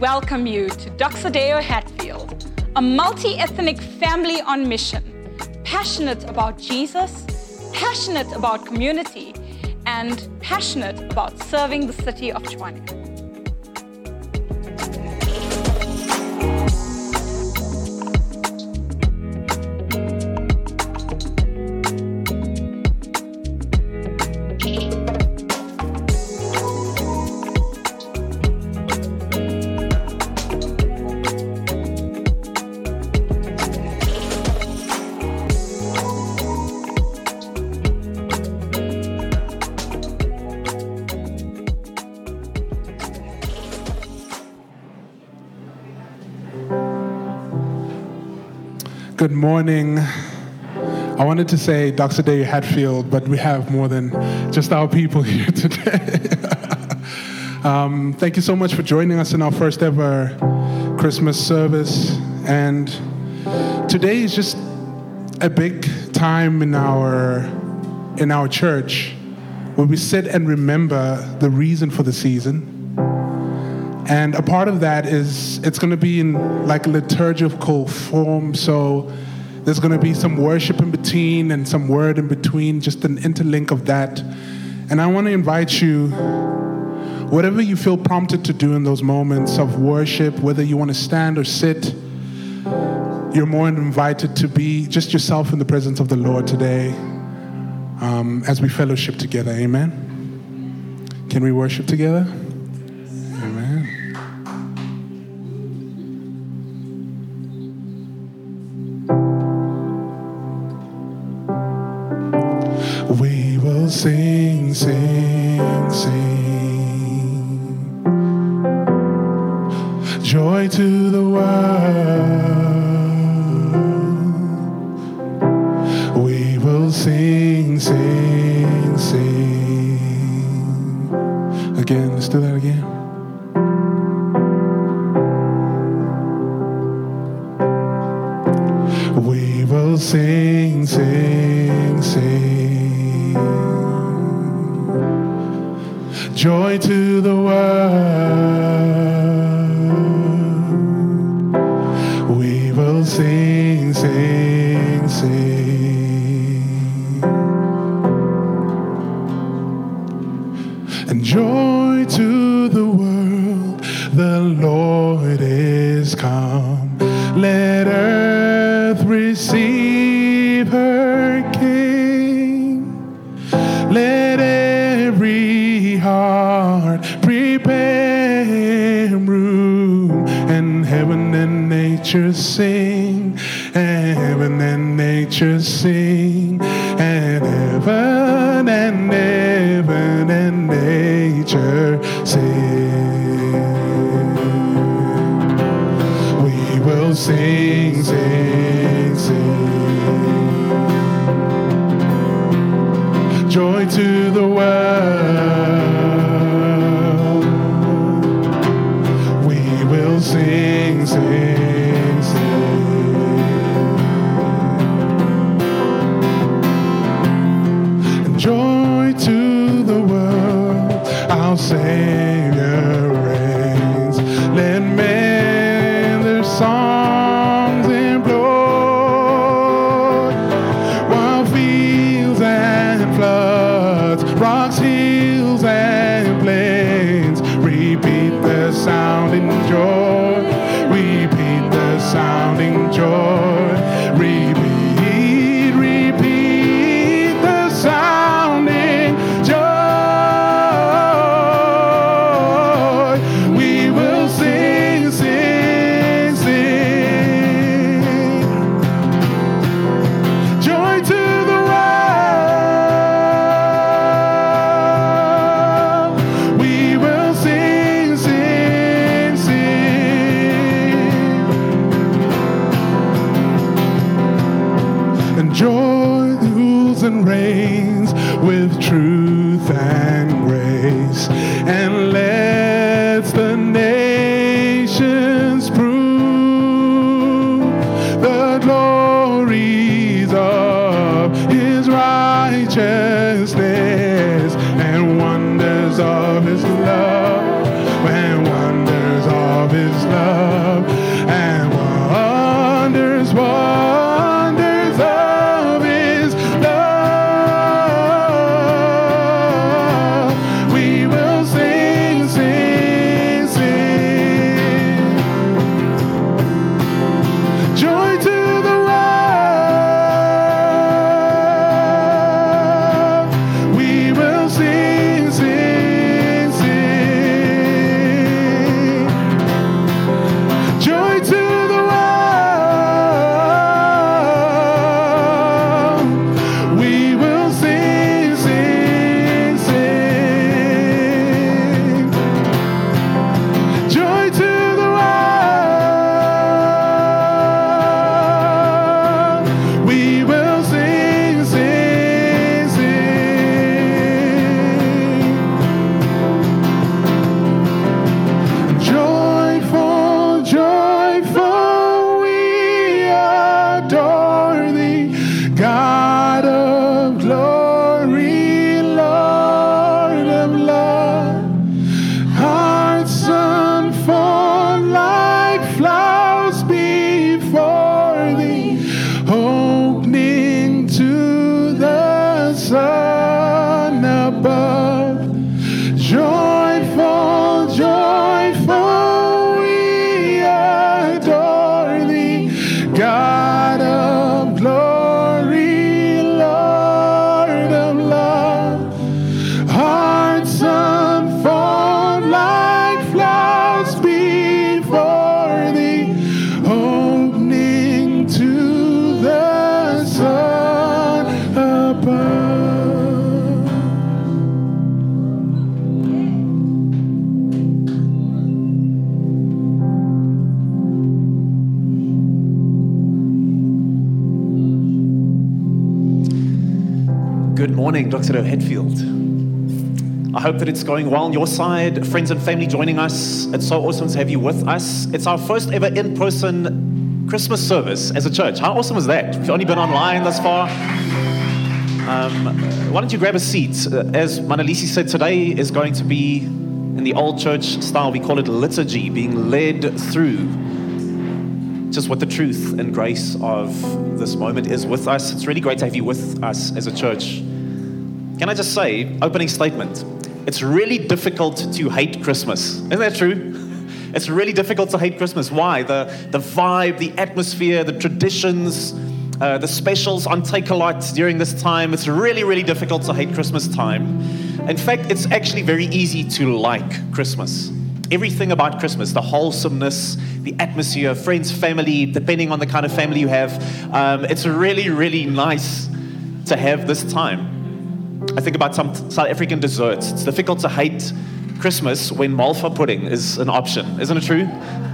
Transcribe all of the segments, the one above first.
welcome you to Doxa Deo Hatfield, a multi ethnic family on mission, passionate about Jesus, passionate about community, and passionate about serving the city of Tshwane. Good morning. I wanted to say Doxa Deo Hatfield, but we have more than just our people here today. um, thank you so much for joining us in our first ever Christmas service. And today is just a big time in our in our church where we sit and remember the reason for the season and a part of that is it's going to be in like liturgical form. So there's going to be some worship in between and some word in between, just an interlink of that. And I want to invite you, whatever you feel prompted to do in those moments of worship, whether you want to stand or sit, you're more invited to be just yourself in the presence of the Lord today um, as we fellowship together. Amen. Can we worship together? Sing, sing, sing. Going well on your side, friends and family joining us. It's so awesome to have you with us. It's our first ever in person Christmas service as a church. How awesome is that? We've only been online thus far. Um, why don't you grab a seat? Uh, As Manalisi said, today is going to be in the old church style. We call it liturgy, being led through just what the truth and grace of this moment is with us. It's really great to have you with us as a church. Can I just say, opening statement, it's really difficult to hate Christmas. Isn't that true? It's really difficult to hate Christmas. Why? The, the vibe, the atmosphere, the traditions, uh, the specials on Takealot during this time. It's really, really difficult to hate Christmas time. In fact, it's actually very easy to like Christmas. Everything about Christmas, the wholesomeness, the atmosphere, friends, family, depending on the kind of family you have, um, it's really, really nice to have this time. I think about some South African desserts. It's difficult to hate Christmas when malva pudding is an option, isn't it true?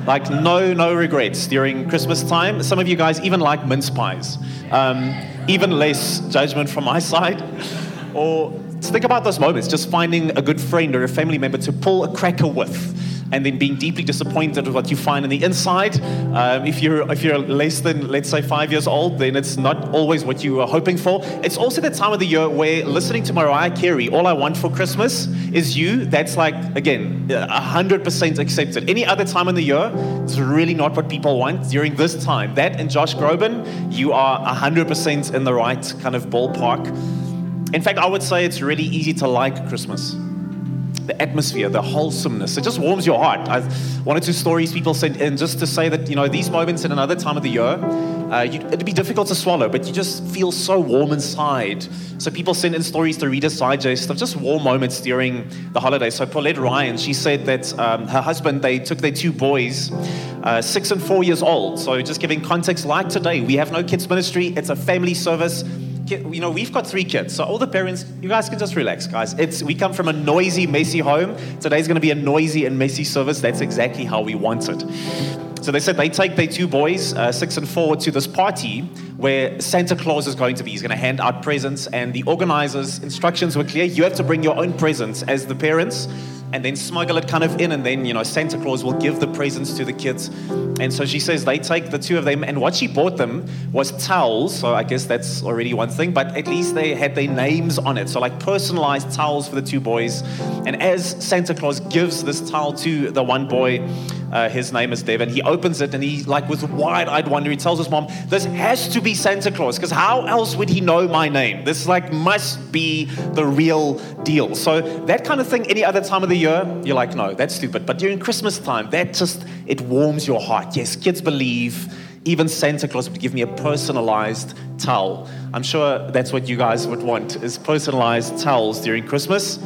Like no, no regrets during Christmas time. Some of you guys even like mince pies. Um, even less judgment from my side. Or just think about those moments, just finding a good friend or a family member to pull a cracker with and then being deeply disappointed with what you find on the inside. Um, if you're if you're less than let's say five years old, then it's not always what you are hoping for. It's also the time of the year where listening to Mariah Carey, "All I Want for Christmas Is You," that's like again hundred percent accepted. Any other time in the year, it's really not what people want. During this time, that and Josh Groban, you are hundred percent in the right kind of ballpark. In fact, I would say it's really easy to like Christmas the atmosphere, the wholesomeness. It just warms your heart. I've, one or two stories people sent in just to say that, you know, these moments in another time of the year, uh, you, it'd be difficult to swallow, but you just feel so warm inside. So people send in stories to read Reader's Digest of just warm moments during the holiday. So Paulette Ryan, she said that um, her husband, they took their two boys, uh, six and four years old. So just giving context, like today, we have no kids ministry. It's a family service you know, we've got three kids, so all the parents, you guys can just relax, guys. It's we come from a noisy, messy home. Today's going to be a noisy and messy service. That's exactly how we want it. So they said they take their two boys, uh, six and four, to this party where Santa Claus is going to be. He's going to hand out presents, and the organizers' instructions were clear. You have to bring your own presents as the parents and then smuggle it kind of in, and then, you know, Santa Claus will give the presents to the kids. And so she says they take the two of them, and what she bought them was towels. So I guess that's already one thing, but at least they had their names on it. So, like personalized towels for the two boys. And as Santa Claus gives this towel to the one boy, uh, his name is Devin, he opens it and he, like, with wide eyed wonder, he tells his mom, This has to be Santa Claus, because how else would he know my name? This, like, must be the real deal. So, that kind of thing, any other time of the year, you're like, no, that's stupid. But during Christmas time, that just, it warms your heart. Yes, kids believe even Santa Claus would give me a personalized towel. I'm sure that's what you guys would want is personalized towels during Christmas.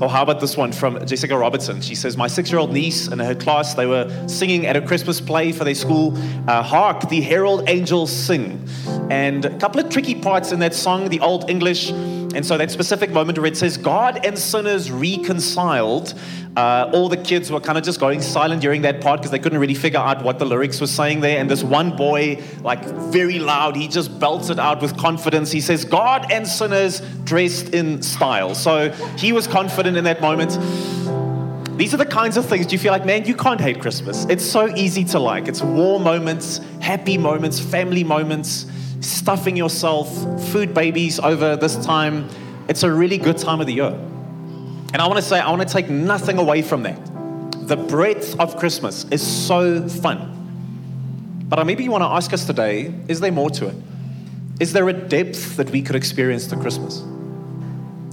Or how about this one from Jessica Robertson? She says, My six year old niece and her class, they were singing at a Christmas play for their school, uh, Hark, the Herald Angels Sing. And a couple of tricky parts in that song, the Old English. And so that specific moment where it says, God and sinners reconciled, uh, all the kids were kind of just going silent during that part because they couldn't really figure out what the lyrics were saying there. And this one boy, like very loud, he just belts it out with confidence. He says, God and sinners dressed in style. So he was confident in that moment. These are the kinds of things do you feel like, man, you can't hate Christmas. It's so easy to like. It's warm moments, happy moments, family moments, stuffing yourself, food babies over this time. It's a really good time of the year. And I want to say, I want to take nothing away from that. The breadth of Christmas is so fun. But uh, maybe you want to ask us today is there more to it? Is there a depth that we could experience to Christmas?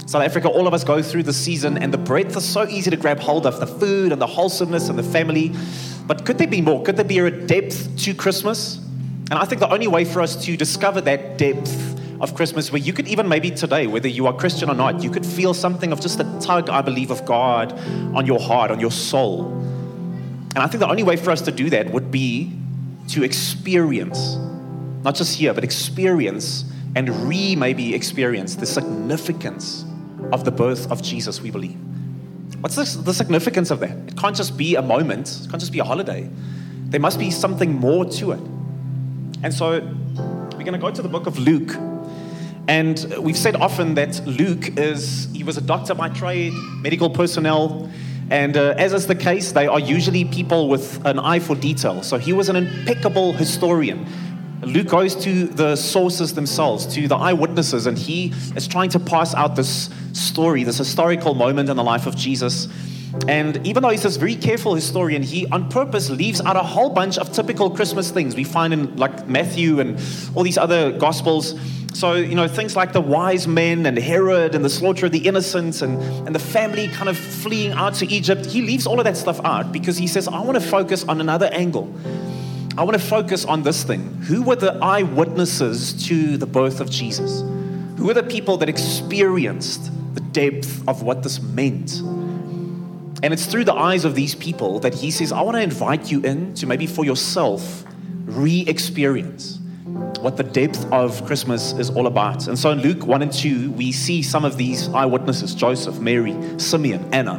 South Africa, all of us go through the season, and the breadth is so easy to grab hold of the food and the wholesomeness and the family. But could there be more? Could there be a depth to Christmas? And I think the only way for us to discover that depth of Christmas, where you could even maybe today, whether you are Christian or not, you could feel something of just a tug, I believe, of God on your heart, on your soul. And I think the only way for us to do that would be to experience, not just here, but experience and re maybe experience the significance of the birth of Jesus, we believe. What's the, the significance of that? It can't just be a moment, it can't just be a holiday. There must be something more to it. And so we're going to go to the book of Luke. And we've said often that Luke is, he was a doctor by trade, medical personnel. And uh, as is the case, they are usually people with an eye for detail. So he was an impeccable historian. Luke goes to the sources themselves, to the eyewitnesses, and he is trying to pass out this story, this historical moment in the life of Jesus. And even though he's this very careful historian, he on purpose leaves out a whole bunch of typical Christmas things we find in like Matthew and all these other gospels. So, you know, things like the wise men and Herod and the slaughter of the innocents and, and the family kind of fleeing out to Egypt, he leaves all of that stuff out because he says, I want to focus on another angle. I want to focus on this thing. Who were the eyewitnesses to the birth of Jesus? Who were the people that experienced the depth of what this meant? And it's through the eyes of these people that he says, I want to invite you in to maybe for yourself re experience what the depth of Christmas is all about. And so in Luke 1 and 2, we see some of these eyewitnesses Joseph, Mary, Simeon, Anna.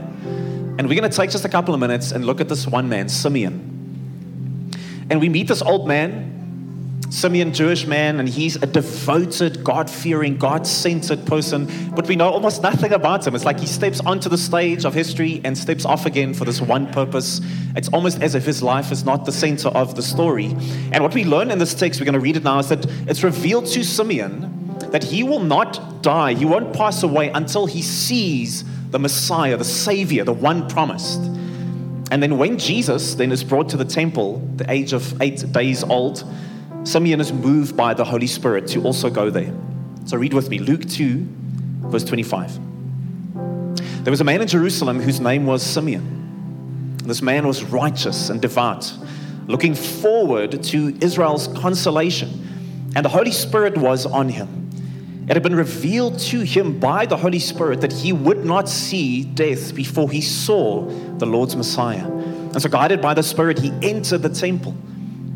And we're going to take just a couple of minutes and look at this one man, Simeon. And we meet this old man, Simeon, Jewish man, and he's a devoted, God fearing, God centered person, but we know almost nothing about him. It's like he steps onto the stage of history and steps off again for this one purpose. It's almost as if his life is not the center of the story. And what we learn in this text, we're going to read it now, is that it's revealed to Simeon that he will not die, he won't pass away until he sees the Messiah, the Savior, the one promised. And then when Jesus then is brought to the temple, the age of eight days old, Simeon is moved by the Holy Spirit to also go there. So read with me Luke 2, verse 25. There was a man in Jerusalem whose name was Simeon. This man was righteous and devout, looking forward to Israel's consolation, and the Holy Spirit was on him. It had been revealed to him by the Holy Spirit that he would not see death before he saw the Lord's Messiah. And so, guided by the Spirit, he entered the temple.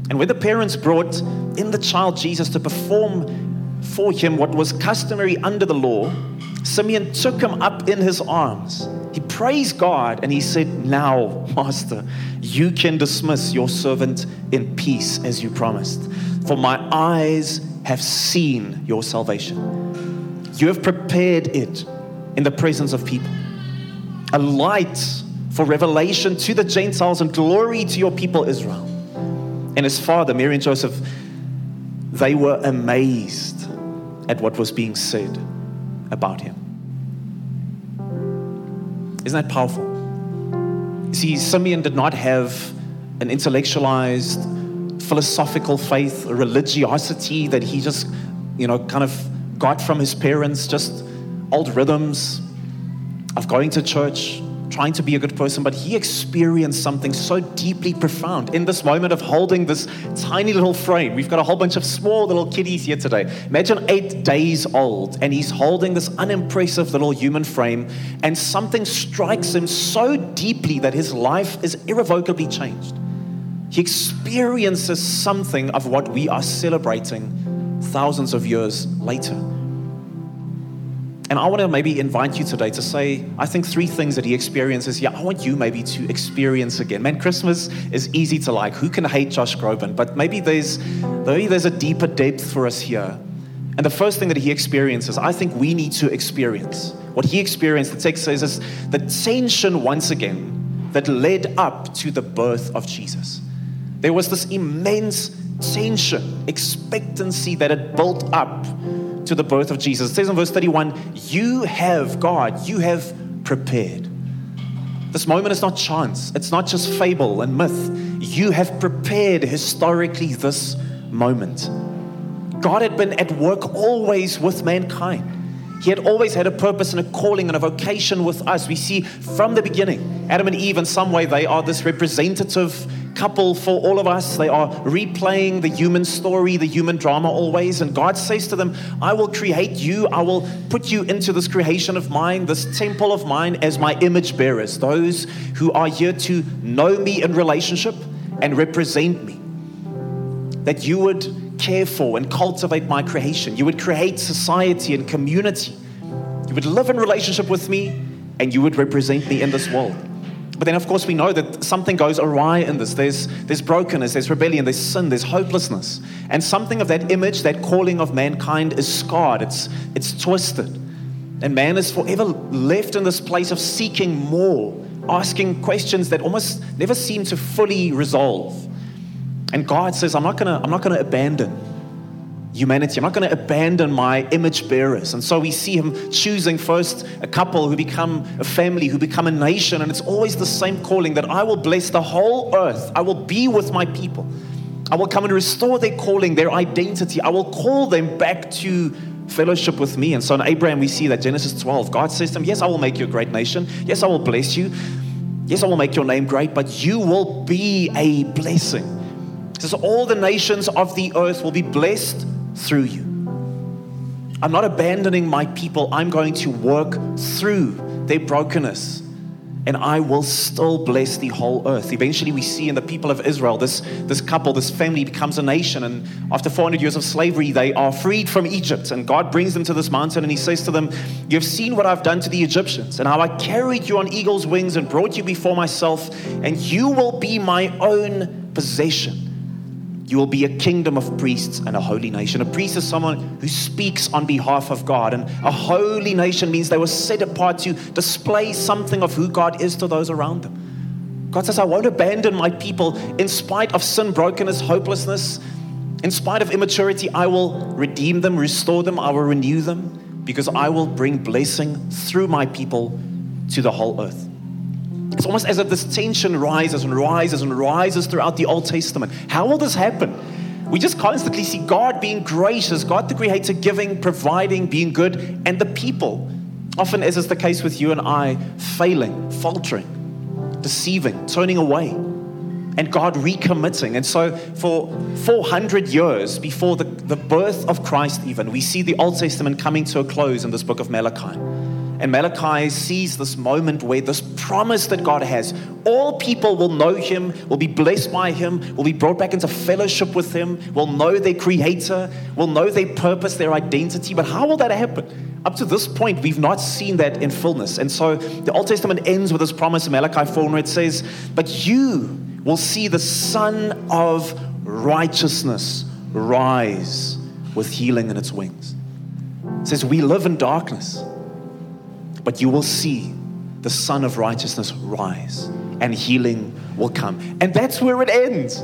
And when the parents brought in the child Jesus to perform for him what was customary under the law, Simeon took him up in his arms. He praised God and he said, Now, Master, you can dismiss your servant in peace as you promised. For my eyes have seen your salvation. You have prepared it in the presence of people. A light for revelation to the Gentiles and glory to your people Israel. And his father, Mary and Joseph, they were amazed at what was being said about him. Isn't that powerful? See, Simeon did not have an intellectualized, philosophical faith, a religiosity that he just, you know, kind of got from his parents, just old rhythms of going to church, trying to be a good person, but he experienced something so deeply profound in this moment of holding this tiny little frame. We've got a whole bunch of small little kiddies here today. Imagine eight days old, and he's holding this unimpressive little human frame, and something strikes him so deeply that his life is irrevocably changed. He experiences something of what we are celebrating thousands of years later. And I want to maybe invite you today to say, I think three things that he experiences Yeah, I want you maybe to experience again. Man, Christmas is easy to like. Who can hate Josh Groban? But maybe there's maybe there's a deeper depth for us here. And the first thing that he experiences, I think we need to experience. What he experienced, the text says, is the tension once again that led up to the birth of Jesus. There was this immense tension, expectancy that had built up to the birth of Jesus. It says in verse 31 You have, God, you have prepared. This moment is not chance, it's not just fable and myth. You have prepared historically this moment. God had been at work always with mankind. He had always had a purpose and a calling and a vocation with us. We see from the beginning, Adam and Eve, in some way, they are this representative couple for all of us. They are replaying the human story, the human drama always. And God says to them, I will create you. I will put you into this creation of mine, this temple of mine, as my image bearers, those who are here to know me in relationship and represent me. That you would care for and cultivate my creation. You would create society and community. You would live in relationship with me and you would represent me in this world. But then, of course, we know that something goes awry in this. There's, there's brokenness, there's rebellion, there's sin, there's hopelessness. And something of that image, that calling of mankind is scarred, it's, it's twisted. And man is forever left in this place of seeking more, asking questions that almost never seem to fully resolve. And God says, I'm not gonna, I'm not gonna abandon humanity. I'm not going to abandon my image bearers. And so we see him choosing first a couple who become a family, who become a nation. And it's always the same calling that I will bless the whole earth. I will be with my people. I will come and restore their calling, their identity. I will call them back to fellowship with me. And so in Abraham, we see that Genesis 12, God says to him, Yes, I will make you a great nation. Yes, I will bless you. Yes, I will make your name great, but you will be a blessing. He says, All the nations of the earth will be blessed through you. I'm not abandoning my people. I'm going to work through their brokenness and I will still bless the whole earth. Eventually, we see in the people of Israel, this, this couple, this family becomes a nation. And after 400 years of slavery, they are freed from Egypt. And God brings them to this mountain and He says to them, You've seen what I've done to the Egyptians and how I carried you on eagle's wings and brought you before myself, and you will be my own possession. You will be a kingdom of priests and a holy nation. A priest is someone who speaks on behalf of God, and a holy nation means they were set apart to display something of who God is to those around them. God says, I won't abandon my people in spite of sin, brokenness, hopelessness, in spite of immaturity. I will redeem them, restore them, I will renew them, because I will bring blessing through my people to the whole earth. It's almost as if this tension rises and rises and rises throughout the Old Testament. How will this happen? We just constantly see God being gracious, God the Creator giving, providing, being good, and the people, often as is the case with you and I, failing, faltering, deceiving, turning away, and God recommitting. And so, for 400 years before the, the birth of Christ, even, we see the Old Testament coming to a close in this book of Malachi. And Malachi sees this moment where this promise that God has all people will know him, will be blessed by him, will be brought back into fellowship with him, will know their creator, will know their purpose, their identity. But how will that happen? Up to this point, we've not seen that in fullness. And so the Old Testament ends with this promise in Malachi 4 where it says, But you will see the Son of righteousness rise with healing in its wings. It says, We live in darkness but you will see the Son of Righteousness rise and healing will come. And that's where it ends.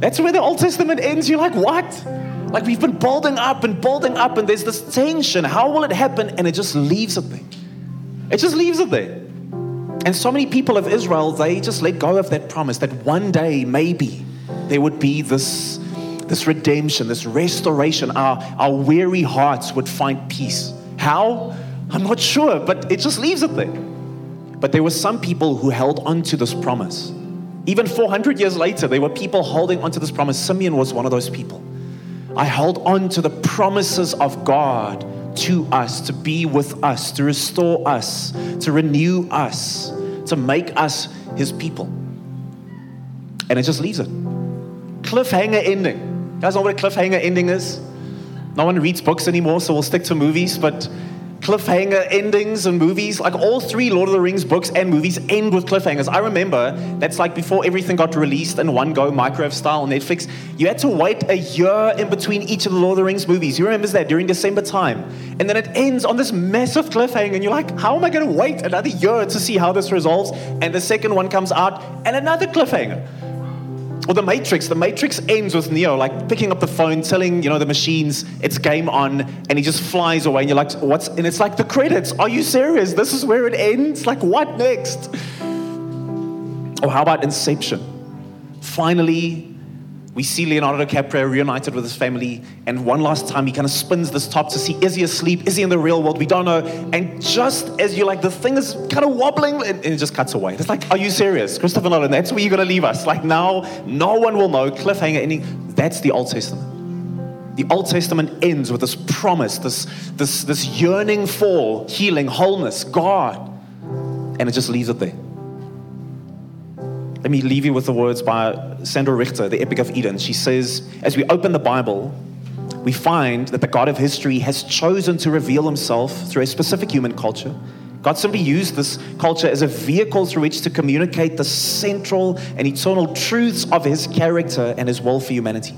That's where the Old Testament ends. You're like, what? Like we've been building up and building up, and there's this tension. How will it happen? And it just leaves it there. It just leaves it there. And so many people of Israel, they just let go of that promise that one day, maybe, there would be this, this redemption, this restoration. Our, our weary hearts would find peace. How? I'm not sure, but it just leaves it there. But there were some people who held on to this promise. Even 400 years later, there were people holding on to this promise. Simeon was one of those people. I held on to the promises of God to us, to be with us, to restore us, to renew us, to make us his people. And it just leaves it. Cliffhanger ending. You guys know what a cliffhanger ending is? No one reads books anymore, so we'll stick to movies, but cliffhanger endings and movies. Like all three Lord of the Rings books and movies end with cliffhangers. I remember that's like before everything got released in one go, microwave style Netflix. You had to wait a year in between each of the Lord of the Rings movies. You remember that during December time. And then it ends on this massive cliffhanger, and you're like, how am I going to wait another year to see how this resolves? And the second one comes out, and another cliffhanger. Or the Matrix. The Matrix ends with Neo like picking up the phone, telling you know the machines it's game on, and he just flies away. And you're like, what's? And it's like the credits. Are you serious? This is where it ends. Like what next? Or how about Inception? Finally, we see Leonardo DiCaprio reunited with his family, and one last time he kind of spins this top to see is he asleep? Is he in the real world? We don't know. And just as you're like, the thing is kind of wobbling, and, it just cuts away. It's like, are you serious? Christopher Nolan, that's where you're going to leave us. Like now, no one will know. Cliffhanger ending. That's the Old Testament. The Old Testament ends with this promise, this, this, this yearning for healing, wholeness, God. And it just leaves it there. Let me leave you with the words by Sandra Richter, the Epic of Eden. She says, as we open the Bible, we find that the God of history has chosen to reveal himself through a specific human culture. God simply used this culture as a vehicle through which to communicate the central and eternal truths of his character and his will for humanity.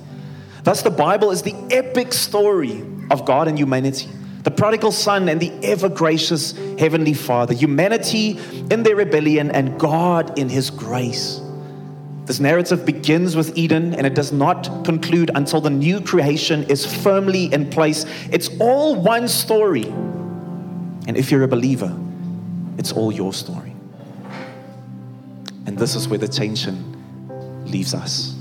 Thus, the Bible is the epic story of God and humanity the prodigal son and the ever gracious heavenly father, humanity in their rebellion and God in his grace. This narrative begins with Eden and it does not conclude until the new creation is firmly in place. It's all one story. And if you're a believer, it's all your story. And this is where the tension leaves us.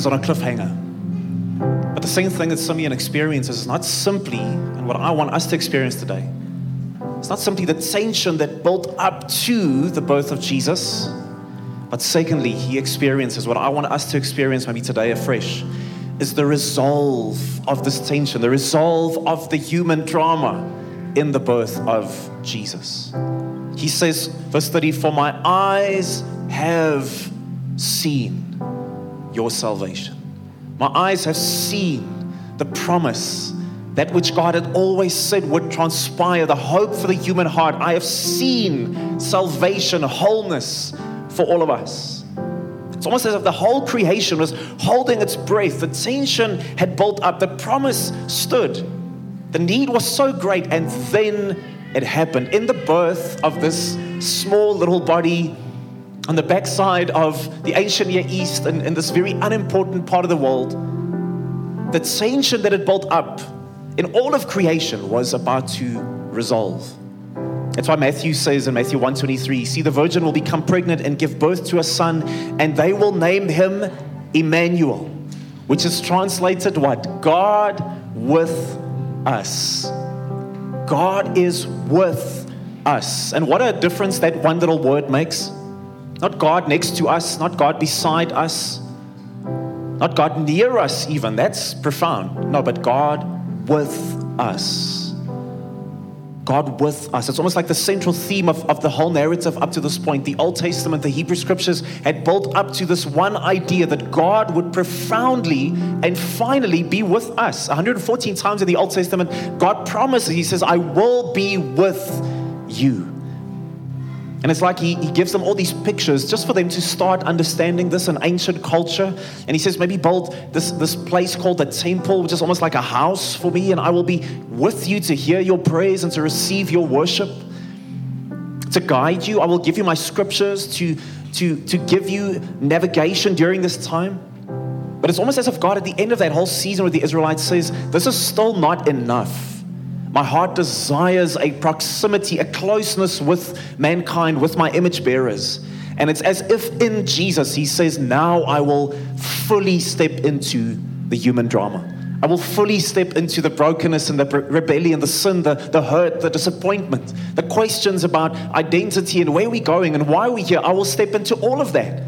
Ends on a cliffhanger. But the same thing that Simeon experiences is not simply, and what I want us to experience today, it's not simply the tension that built up to the birth of Jesus, but secondly, he experiences what I want us to experience maybe today afresh is the resolve of this tension, the resolve of the human drama in the birth of Jesus. He says, verse 30, For my eyes have seen your salvation. My eyes have seen the promise, that which God had always said would transpire, the hope for the human heart. I have seen salvation, wholeness for all of us. It's almost as if the whole creation was holding its breath. The tension had built up, the promise stood. The need was so great, and then it happened. In the birth of this small little body on the backside of the ancient Near East and in this very unimportant part of the world, the tension that had built up in all of creation was about to resolve. That's why Matthew says in Matthew 1:23, see the virgin will become pregnant and give birth to a son and they will name him Emmanuel, which is translated what? God with us. God is with us. And what a difference that one little word makes. Not God next to us, not God beside us, not God near us, even. That's profound. No, but God with us. God with us. It's almost like the central theme of, of the whole narrative up to this point. The Old Testament, the Hebrew scriptures had built up to this one idea that God would profoundly and finally be with us. 114 times in the Old Testament, God promises, He says, I will be with you. And it's like he, he gives them all these pictures just for them to start understanding this in ancient culture. And he says, maybe build this, this place called the temple, which is almost like a house for me, and I will be with you to hear your praise and to receive your worship, to guide you. I will give you my scriptures to, to, to give you navigation during this time. But it's almost as if God, at the end of that whole season with the Israelites, says, This is still not enough. My heart desires a proximity, a closeness with mankind, with my image bearers. And it's as if in Jesus, he says, Now I will fully step into the human drama. I will fully step into the brokenness and the rebellion, the sin, the, the hurt, the disappointment, the questions about identity and where we're going and why we're here. I will step into all of that.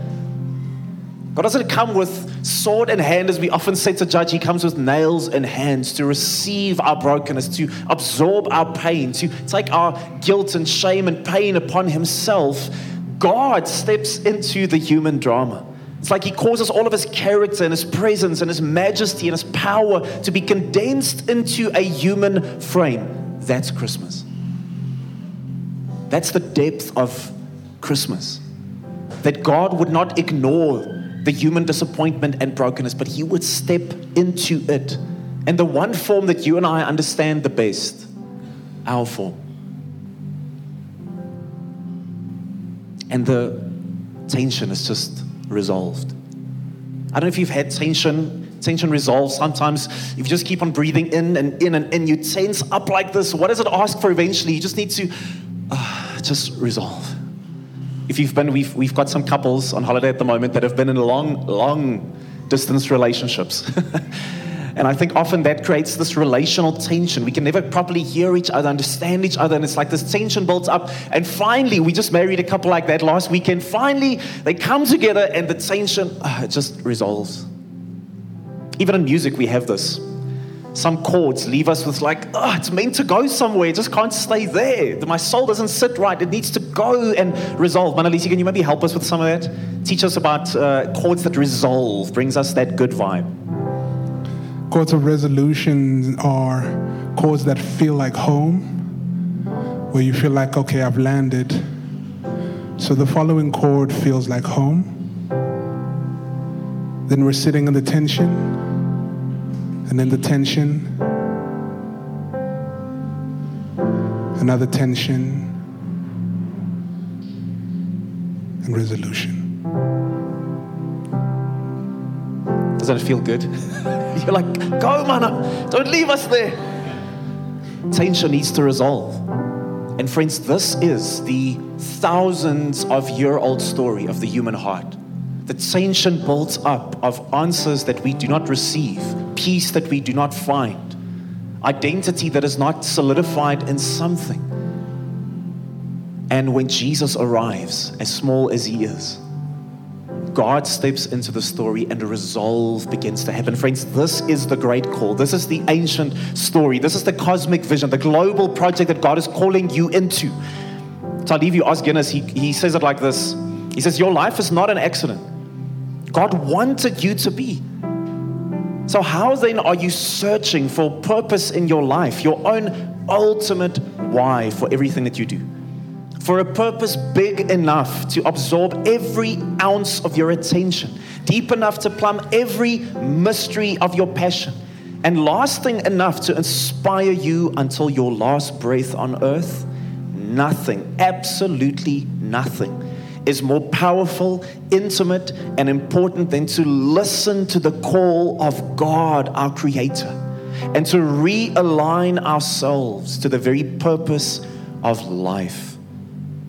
God doesn't come with sword in hand, as we often say to judge. He comes with nails in hands to receive our brokenness, to absorb our pain, to take our guilt and shame and pain upon Himself. God steps into the human drama. It's like He causes all of His character and His presence and His majesty and His power to be condensed into a human frame. That's Christmas. That's the depth of Christmas. That God would not ignore the human disappointment and brokenness, but He would step into it. And the one form that you and I understand the best, our form. And the tension is just resolved. I don't know if you've had tension, tension resolved. Sometimes if you just keep on breathing in and in and in, you tense up like this. What does it ask for eventually? You just need to uh, just resolve if you've been, we've, we've got some couples on holiday at the moment that have been in long, long distance relationships. and I think often that creates this relational tension. We can never properly hear each other, understand each other, and it's like this tension builds up. And finally, we just married a couple like that last weekend. Finally, they come together and the tension uh, just resolves. Even in music, we have this some chords leave us with like, oh, it's meant to go somewhere. It just can't stay there. My soul doesn't sit right. It needs to go and resolve. Manalisi, can you maybe help us with some of that? Teach us about uh, chords that resolve, brings us that good vibe. Chords of resolution are chords that feel like home, where you feel like, okay, I've landed. So the following chord feels like home. Then we're sitting in the tension and then the tension, another tension, and resolution. Doesn't it feel good? You're like, go, man, don't leave us there. Tension needs to resolve. And friends, this is the thousands of year old story of the human heart. The tension builds up of answers that we do not receive, peace that we do not find, identity that is not solidified in something. And when Jesus arrives, as small as he is, God steps into the story and a resolve begins to happen. Friends, this is the great call. This is the ancient story. This is the cosmic vision, the global project that God is calling you into. Os Guinness, he, he says it like this He says, Your life is not an accident. God wanted you to be. So, how then are you searching for purpose in your life, your own ultimate why for everything that you do? For a purpose big enough to absorb every ounce of your attention, deep enough to plumb every mystery of your passion, and lasting enough to inspire you until your last breath on earth? Nothing, absolutely nothing is more powerful, intimate, and important than to listen to the call of God, our Creator, and to realign ourselves to the very purpose of life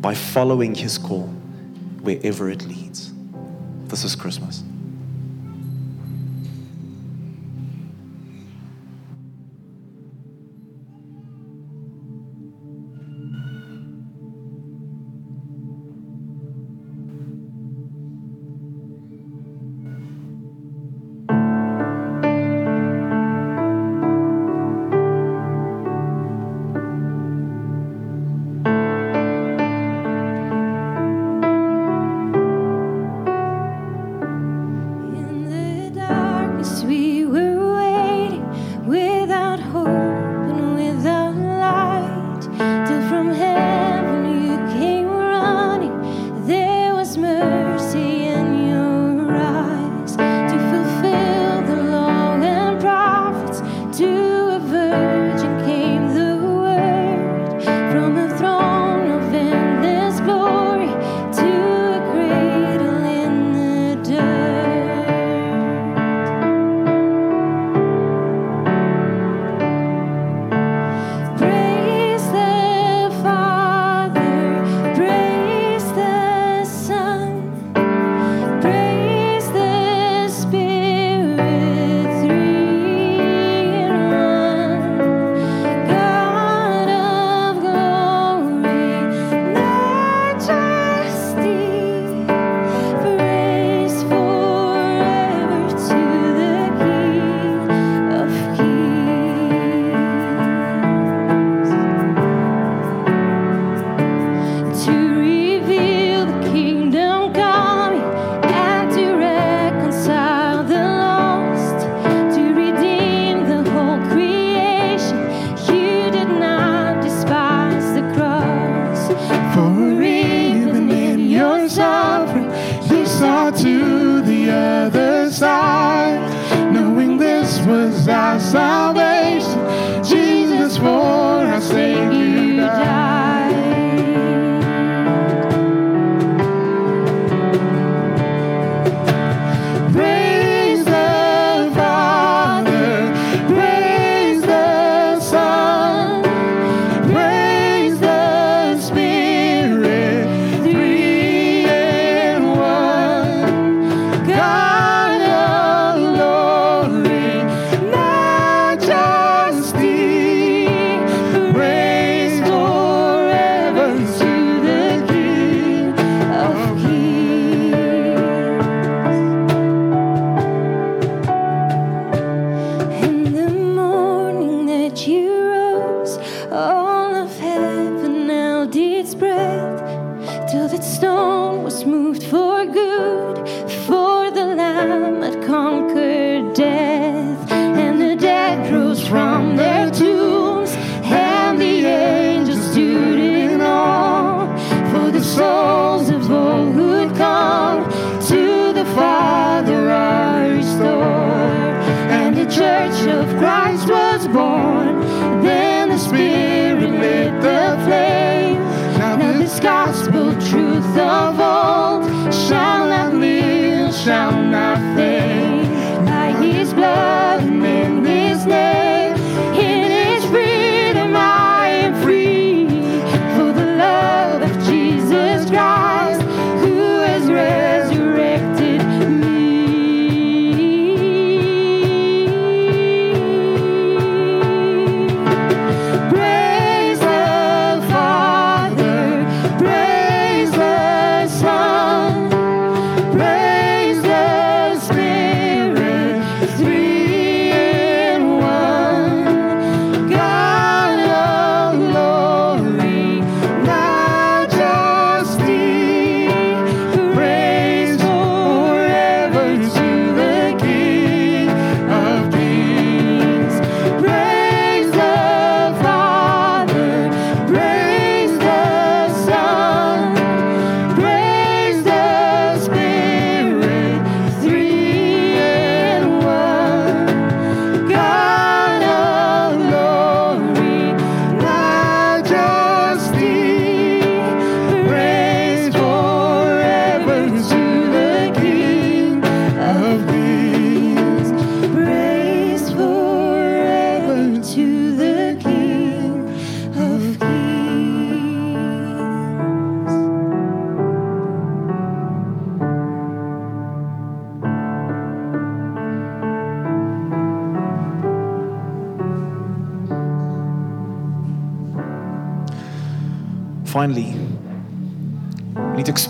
by following His call wherever it leads. This is Christmas.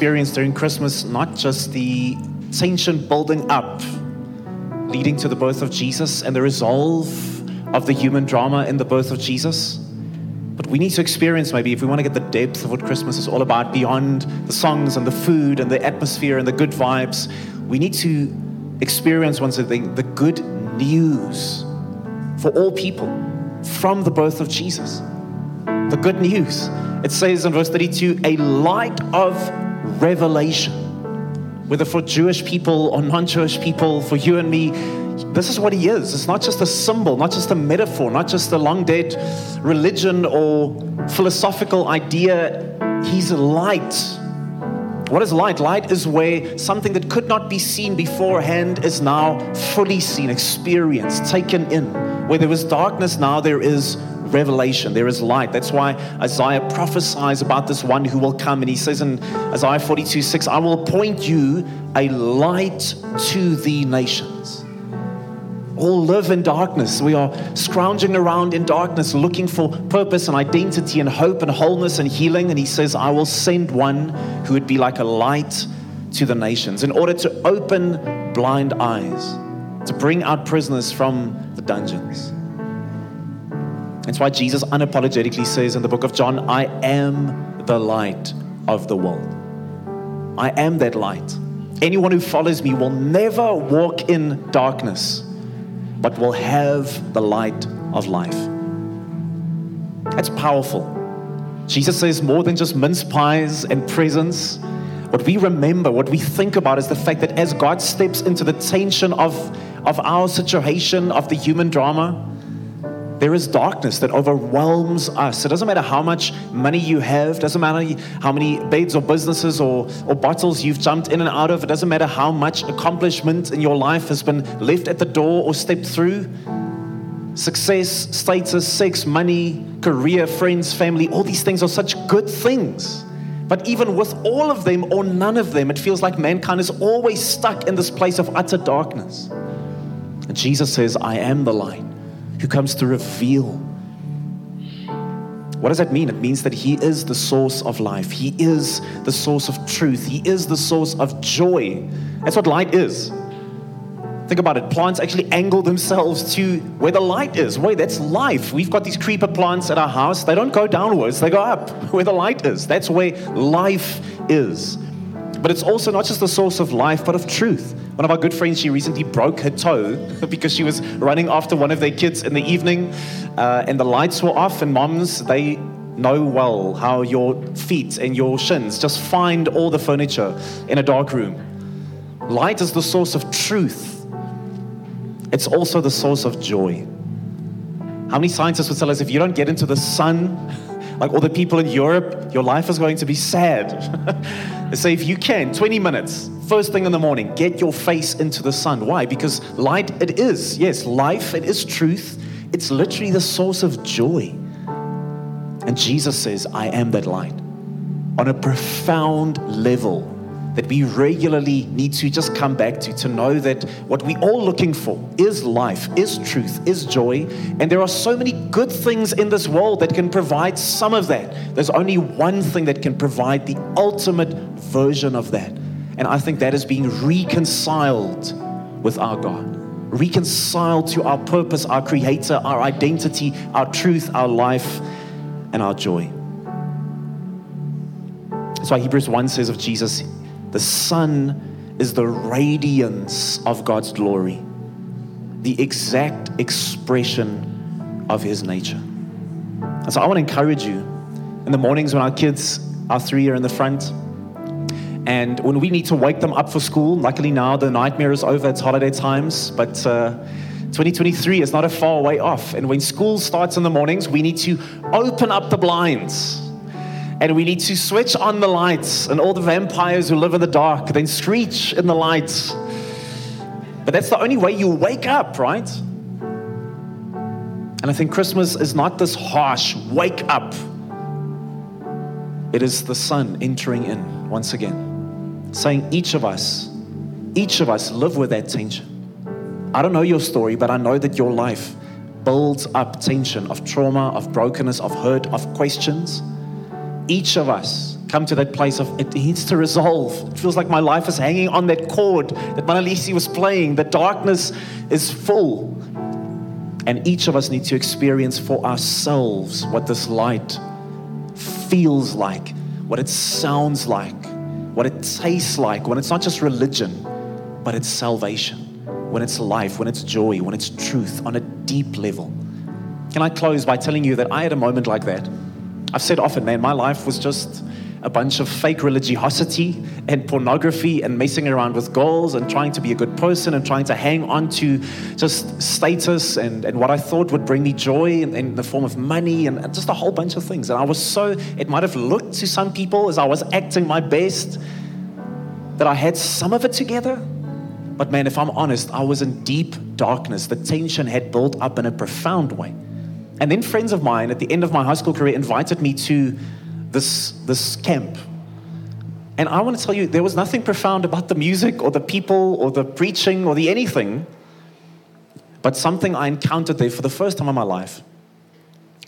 Experience during Christmas not just the tension building up leading to the birth of Jesus and the resolve of the human drama in the birth of Jesus, but we need to experience maybe if we want to get the depth of what Christmas is all about beyond the songs and the food and the atmosphere and the good vibes, we need to experience once again the good news for all people from the birth of Jesus the good news. It says in verse 32 a light of revelation. Whether for Jewish people or non Jewish people, for you and me, this is what he is. It's not just a symbol, not just a metaphor, not just a long dead religion or philosophical idea. He's light. What is light? Light is where something that could not be seen beforehand is now fully seen, experienced, taken in. Where there was darkness, now there is revelation, there is light. That's why Isaiah prophesies about this one who will come. And he says in Isaiah 42 6, I will appoint you a light to the nations. All live in darkness. We are scrounging around in darkness looking for purpose and identity and hope and wholeness and healing. And he says, I will send one who would be like a light to the nations in order to open blind eyes, to bring out prisoners from the dungeons. That's why Jesus unapologetically says in the book of John, I am the light of the world. I am that light. Anyone who follows me will never walk in darkness, but will have the light of life. That's powerful. Jesus says more than just mince pies and presents. What we remember, what we think about is the fact that as God steps into the tension of, of our situation, of the human drama, there is darkness that overwhelms us. It doesn't matter how much money you have, doesn't matter how many beds or businesses or, or bottles you've jumped in and out of, it doesn't matter how much accomplishment in your life has been left at the door or stepped through. Success, status, sex, money, career, friends, family, all these things are such good things. But even with all of them or none of them, it feels like mankind is always stuck in this place of utter darkness. And Jesus says, I am the light who comes to reveal. What does that mean? It means that He is the source of life. He is the source of truth. He is the source of joy. That's what light is. Think about it. Plants actually angle themselves to where the light is. Wait, that's life. We've got these creeper plants at our house. They don't go downwards, they go up where the light is. That's where life is. But it's also not just the source of life, but of truth. One of our good friends, she recently broke her toe because she was running after one of their kids in the evening uh, and the lights were off. And moms, they know well how your feet and your shins just find all the furniture in a dark room. Light is the source of truth it's also the source of joy. How many scientists would tell us if you don't get into the sun, like all the people in Europe, your life is going to be sad. they say if you can, 20 minutes, first thing in the morning, get your face into the sun. Why? Because light, it is. Yes, life, it is truth. It's literally the source of joy. And Jesus says, I am that light. On a profound level, that we regularly need to just come back to to know that what we're all looking for is life, is truth, is joy. And there are so many good things in this world that can provide some of that. There's only one thing that can provide the ultimate version of that. And I think that is being reconciled with our God, reconciled to our purpose, our creator, our identity, our truth, our life, and our joy. That's why Hebrews 1 says of Jesus, the Son is the radiance of God's glory, the exact expression of his nature. And so I want to encourage you in the mornings when our kids, our three, are in the front, and when we need to wake them up for school, luckily now the nightmare is over, it's holiday times, but uh, 2023 is not a far way off. And when school starts in the mornings, we need to open up the blinds and we need to switch on the lights, and all the vampires who live in the dark then screech in the lights. But that's the only way you wake up, right? And I think Christmas is not this harsh wake up, it is the sun entering in once again, saying, Each of us, each of us live with that tension. I don't know your story, but I know that your life builds up tension of trauma, of brokenness, of hurt, of questions each of us come to that place of it needs to resolve. It feels like my life is hanging on that chord that Manalisi was playing. The darkness is full. And each of us need to experience for ourselves what this light feels like, what it sounds like, what it tastes like, when it's not just religion, but it's salvation, when it's life, when it's joy, when it's truth on a deep level. Can I close by telling you that I had a moment like that? I've said often, man, my life was just a bunch of fake religiosity and pornography and messing around with goals and trying to be a good person and trying to hang on to just status and, and what I thought would bring me joy in, in the form of money and just a whole bunch of things. And I was so, it might have looked to some people as I was acting my best that I had some of it together. But man, if I'm honest, I was in deep darkness. The tension had built up in a profound way. And then friends of mine at the end of my high school career invited me to this, this camp. And I want to tell you, there was nothing profound about the music or the people or the preaching or the anything. But something I encountered there for the first time in my life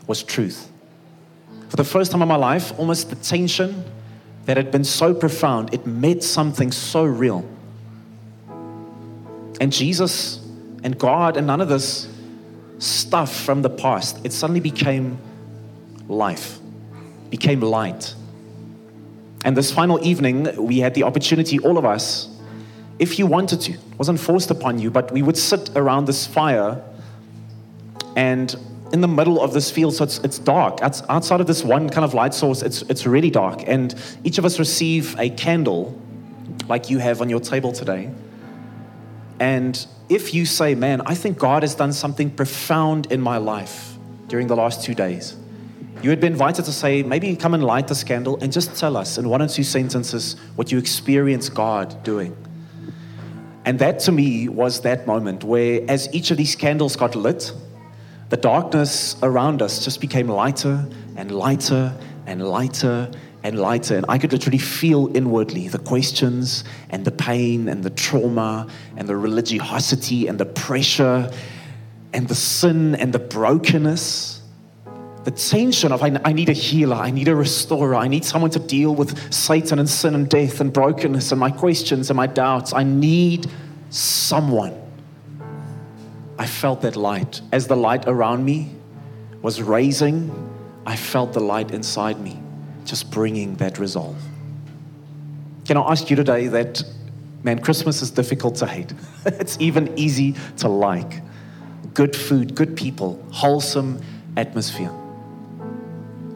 was truth. For the first time in my life, almost the tension that had been so profound, it met something so real. And Jesus and God and none of this stuff from the past, it suddenly became life, became light. And this final evening, we had the opportunity, all of us, if you wanted to, wasn't forced upon you, but we would sit around this fire and in the middle of this field, so it's, it's dark. outside of this one kind of light source, it's, it's really dark. And each of us receive a candle like you have on your table today. And if you say, Man, I think God has done something profound in my life during the last two days, you would be invited to say, maybe come and light this candle and just tell us in one or two sentences what you experience God doing. And that to me was that moment where, as each of these candles got lit, the darkness around us just became lighter and lighter and lighter and lighter. And I could literally feel inwardly the questions and the pain and the trauma and the religiosity and the pressure and the sin and the brokenness. The tension of, I, I need a healer, I need a restorer, I need someone to deal with Satan and sin and death and brokenness and my questions and my doubts. I need someone I felt that light. As the light around me was raising, I felt the light inside me just bringing that resolve. Can I ask you today that, man, Christmas is difficult to hate? it's even easy to like. Good food, good people, wholesome atmosphere.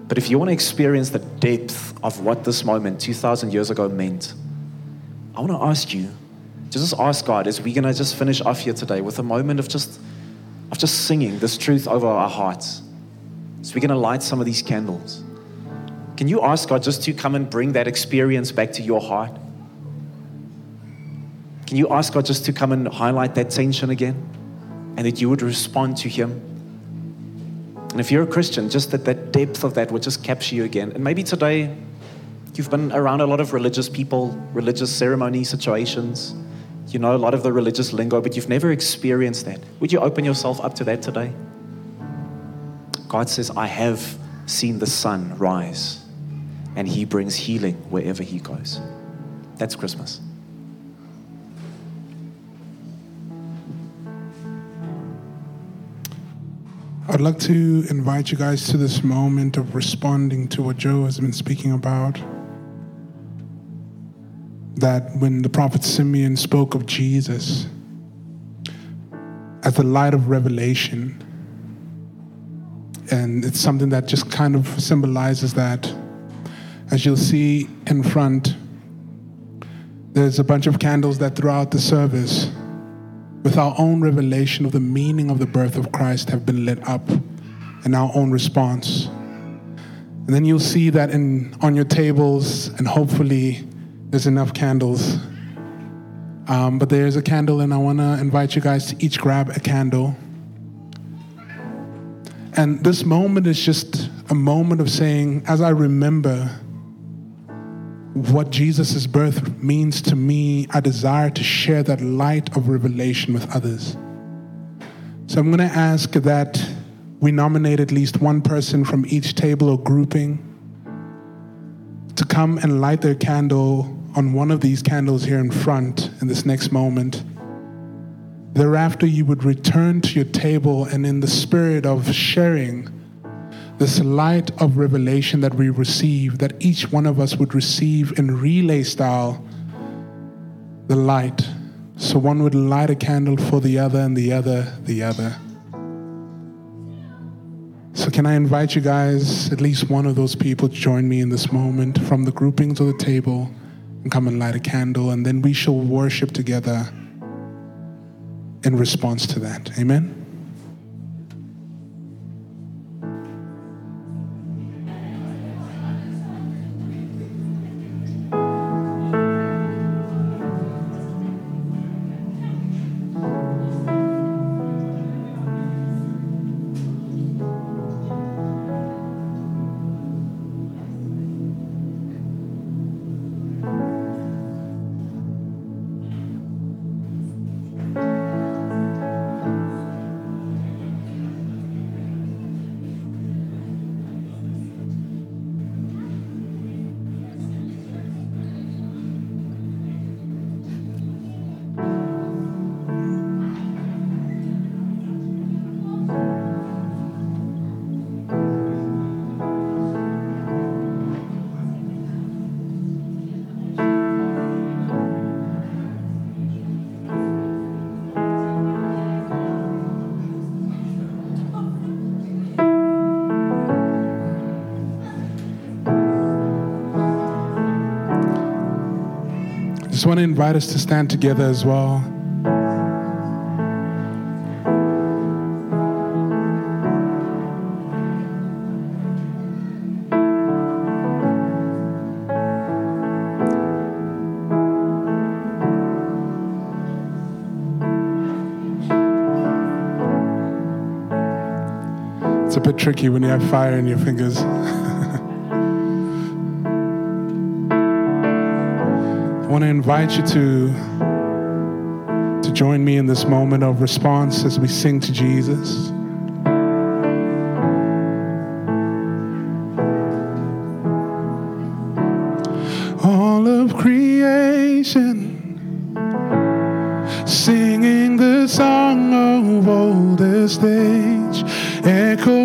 But if you want to experience the depth of what this moment 2,000 years ago meant, I want to ask you, just ask God, is we're going to just finish off here today with a moment of just, of just singing this truth over our hearts? So we're going to light some of these candles. Can you ask God just to come and bring that experience back to your heart? Can you ask God just to come and highlight that tension again? And that you would respond to Him? And if you're a Christian, just that that depth of that would just capture you again. And maybe today you've been around a lot of religious people, religious ceremony situations. You know a lot of the religious lingo, but you've never experienced that. Would you open yourself up to that today? God says, I have seen the sun rise and He brings healing wherever He goes. That's Christmas. I'd like to invite you guys to this moment of responding to what Joe has been speaking about. That when the prophet Simeon spoke of Jesus as the light of revelation, and it's something that just kind of symbolizes that as you'll see in front, there's a bunch of candles that throughout the service, with our own revelation of the meaning of the birth of Christ, have been lit up in our own response. And then you'll see that in, on your tables, and hopefully there's enough candles. Um, but there's a candle, and I want to invite you guys to each grab a candle. And this moment is just a moment of saying, as I remember what Jesus' birth means to me, I desire to share that light of revelation with others. So I'm going to ask that we nominate at least one person from each table or grouping to come and light their candle on one of these candles here in front in this next moment. Thereafter, you would return to your table and, in the spirit of sharing, this light of revelation that we receive, that each one of us would receive in relay style, the light. So one would light a candle for the other, and the other, the other. So, can I invite you guys, at least one of those people, to join me in this moment from the groupings of the table and come and light a candle, and then we shall worship together in response to that. Amen. Want to invite us to stand together as well. It's a bit tricky when you have fire in your fingers. want to invite you to, to join me in this moment of response as we sing to Jesus. All of creation singing the song of old. stage, echoing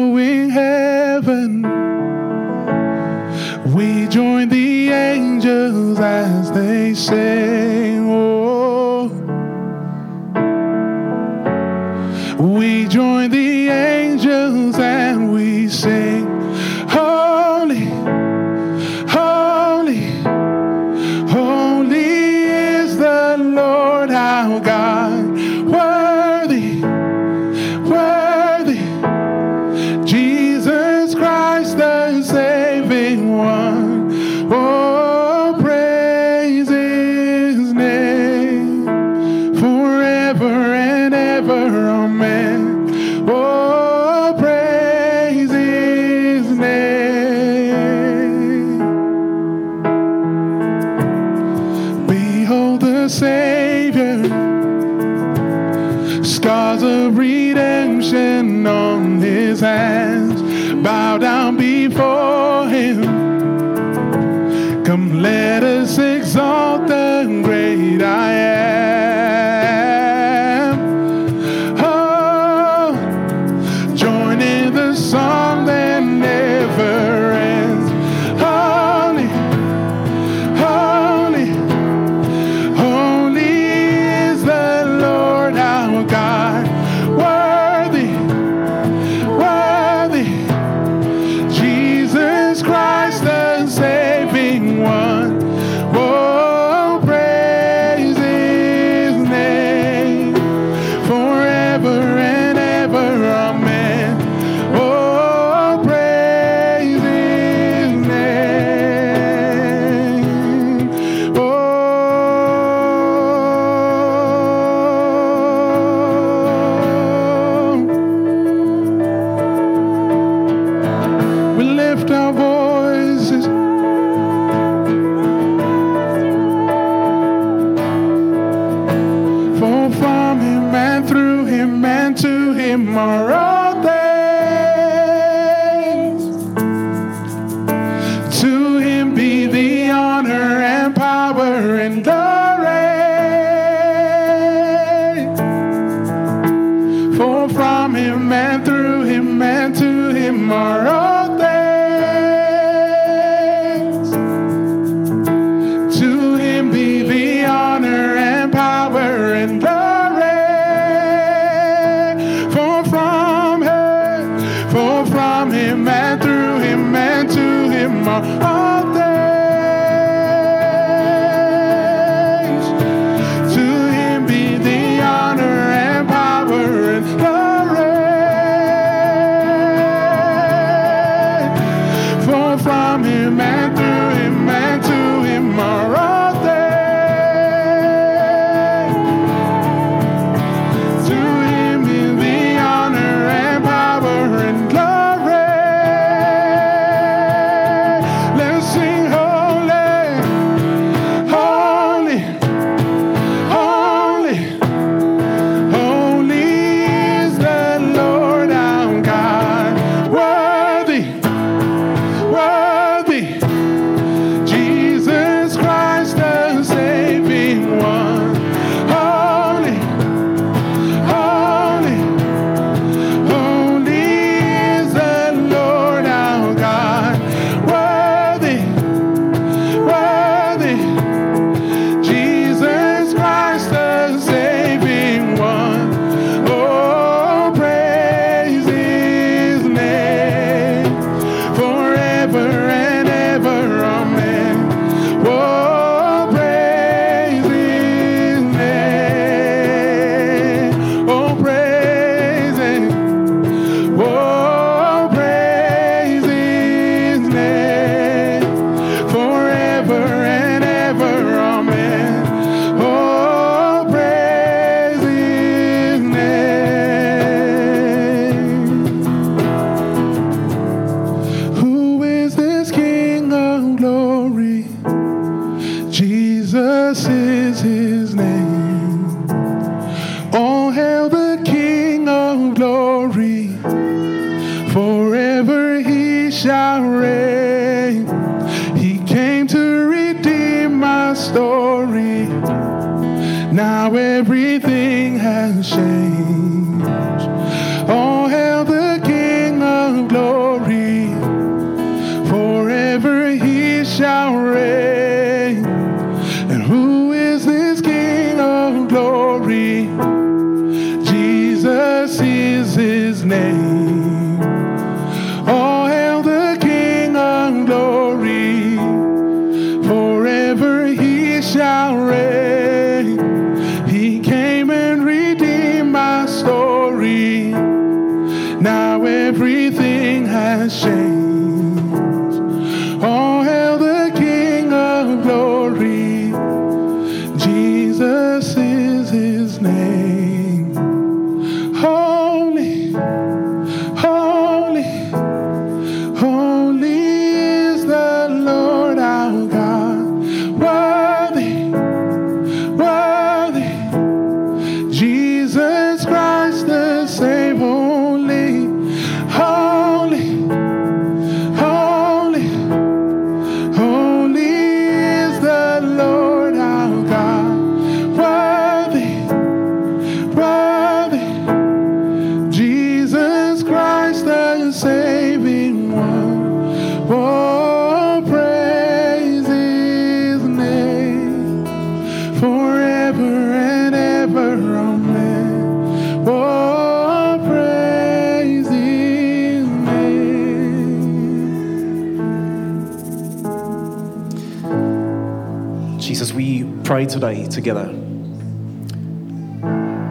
together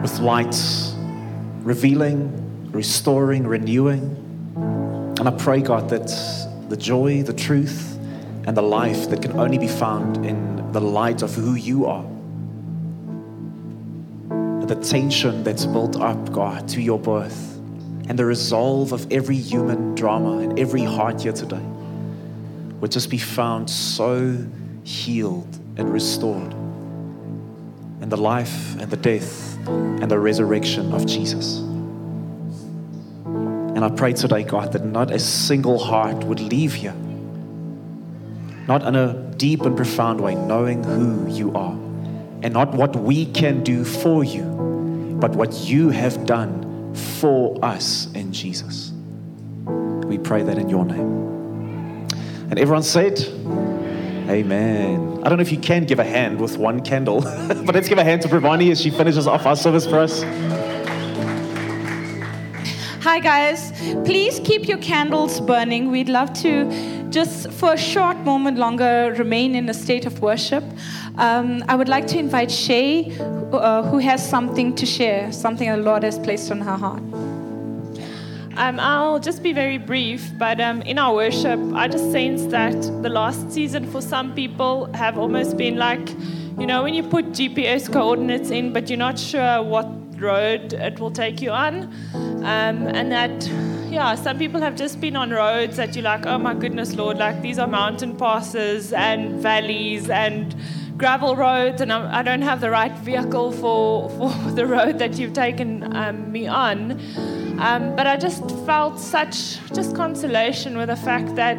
with light revealing, restoring, renewing. And I pray, God, that the joy, the truth, and the life that can only be found in the light of who you are, the tension that's built up, God, to your birth, and the resolve of every human drama and every heart here today would just be found so healed and restored the life and the death and the resurrection of Jesus. And I pray today, God, that not a single heart would leave here, not in a deep and profound way, knowing who you are, and not what we can do for you, but what you have done for us in Jesus. We pray that in your name. And everyone said, Amen. I don't know if you can give a hand with one candle, but let's give a hand to Pravani as she finishes off our service for us. Hi, guys. Please keep your candles burning. We'd love to just for a short moment longer remain in a state of worship. Um, I would like to invite Shay, uh, who has something to share, something the Lord has placed on her heart. Um, I'll just be very brief, but um, in our worship, I just sense that the last season for some people have almost been like, you know, when you put GPS coordinates in, but you're not sure what road it will take you on. Um, and that, yeah, some people have just been on roads that you're like, oh my goodness, Lord, like these are mountain passes and valleys and gravel roads, and I'm, don't have the right vehicle for, for the road that you've taken um, me on. Um, but I just felt such just consolation with the fact that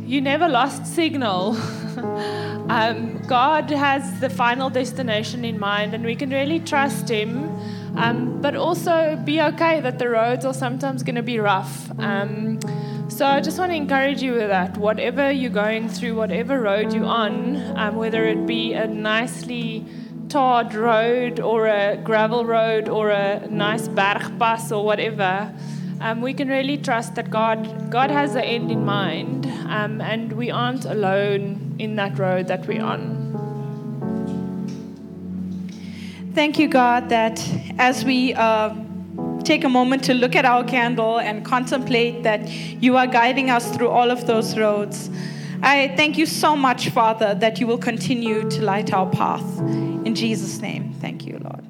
you never lost signal. um, God has the final destination in mind, and we can really trust Him. Um, but also be okay that the roads are sometimes going to be rough. Um, so I just want to encourage you with that. Whatever you're going through, whatever road you're on, um, whether it be a nicely tarred road or a gravel road or a nice bergpas or whatever, um, we can really trust that God, God has the end in mind, um, and we aren't alone in that road that we're on. Thank you, God, that as we uh, take a moment to look at our candle and contemplate that you are guiding us through all of those roads. I thank you so much, Father, that you will continue to light our path. In Jesus' name, thank you, Lord.